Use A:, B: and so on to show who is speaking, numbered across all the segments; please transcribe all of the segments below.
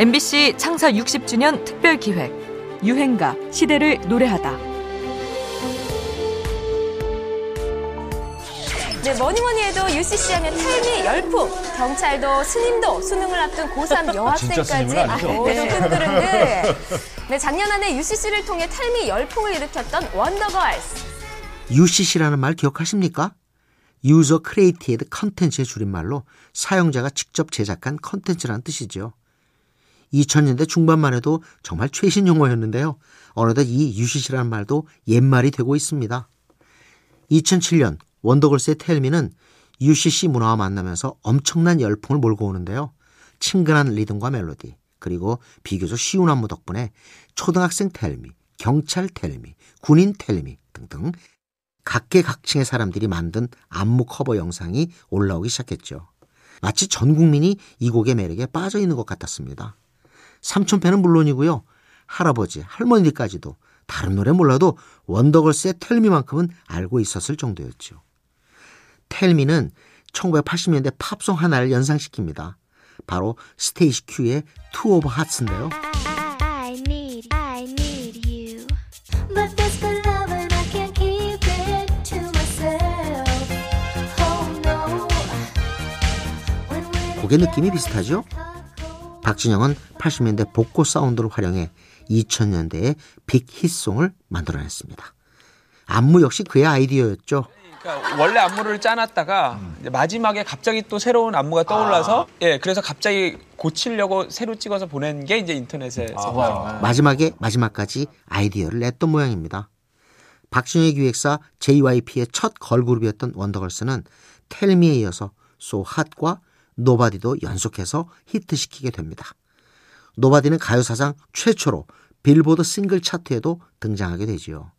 A: MBC 창사 60주년 특별 기획 유행가 시대를 노래하다.
B: 네, 뭐니 뭐니 해도 UCC 하면 탈미 열풍. 경찰도 스님도 수능을 앞둔 고3 여학생까지
C: 스님은 아니죠.
B: 모두 끈끄는데 네, 작년 안에 UCC를 통해 탈미 열풍을 일으켰던 원더걸스.
D: UCC라는 말 기억하십니까? User Created Content의 줄임말로 사용자가 직접 제작한 컨텐츠라는 뜻이죠. 2000년대 중반만 해도 정말 최신 용어였는데요. 어느덧 이 UCC라는 말도 옛말이 되고 있습니다. 2007년 원더걸스의 텔미는 UCC 문화와 만나면서 엄청난 열풍을 몰고 오는데요. 친근한 리듬과 멜로디, 그리고 비교적 쉬운 안무 덕분에 초등학생 텔미, 경찰 텔미, 군인 텔미 등등 각계각층의 사람들이 만든 안무 커버 영상이 올라오기 시작했죠. 마치 전 국민이 이 곡의 매력에 빠져 있는 것 같았습니다. 삼촌팬은 물론이고요. 할아버지, 할머니들까지도 다른 노래 몰라도 원더걸스의 Tell Me만큼은 알고 있었을 정도였죠. Tell Me는 1980년대 팝송 하나를 연상시킵니다. 바로 스테이시 큐의 Two of Hearts인데요. 곡의 느낌이 비슷하죠? 박진영은 80년대 복고 사운드를 활용해 2000년대의 빅 히트송을 만들어냈습니다. 안무 역시 그의 아이디어였죠.
E: 그러니까 원래 안무를 짜놨다가 이제 마지막에 갑자기 또 새로운 안무가 떠올라서 예 그래서 갑자기 고치려고 새로 찍어서 보낸 게 이제 인터넷에서
D: 마지막에 마지막까지 아이디어를 냈던 모양입니다. 박진영의 기획사 JYP의 첫 걸그룹이었던 원더걸스는 Tell Me에 이어서 So Hot과 Nobody도 연속해서 히트시키게 됩니다. Nobody는 가요사상 최초로 빌보드 싱글 차트에도 등장하게 되지요.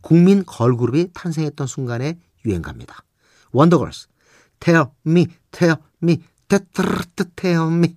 D: 국민 걸그룹이 탄생했던 순간의 유행가입니다. 원더걸스, Tell me, tell me, 테테테테 tell me.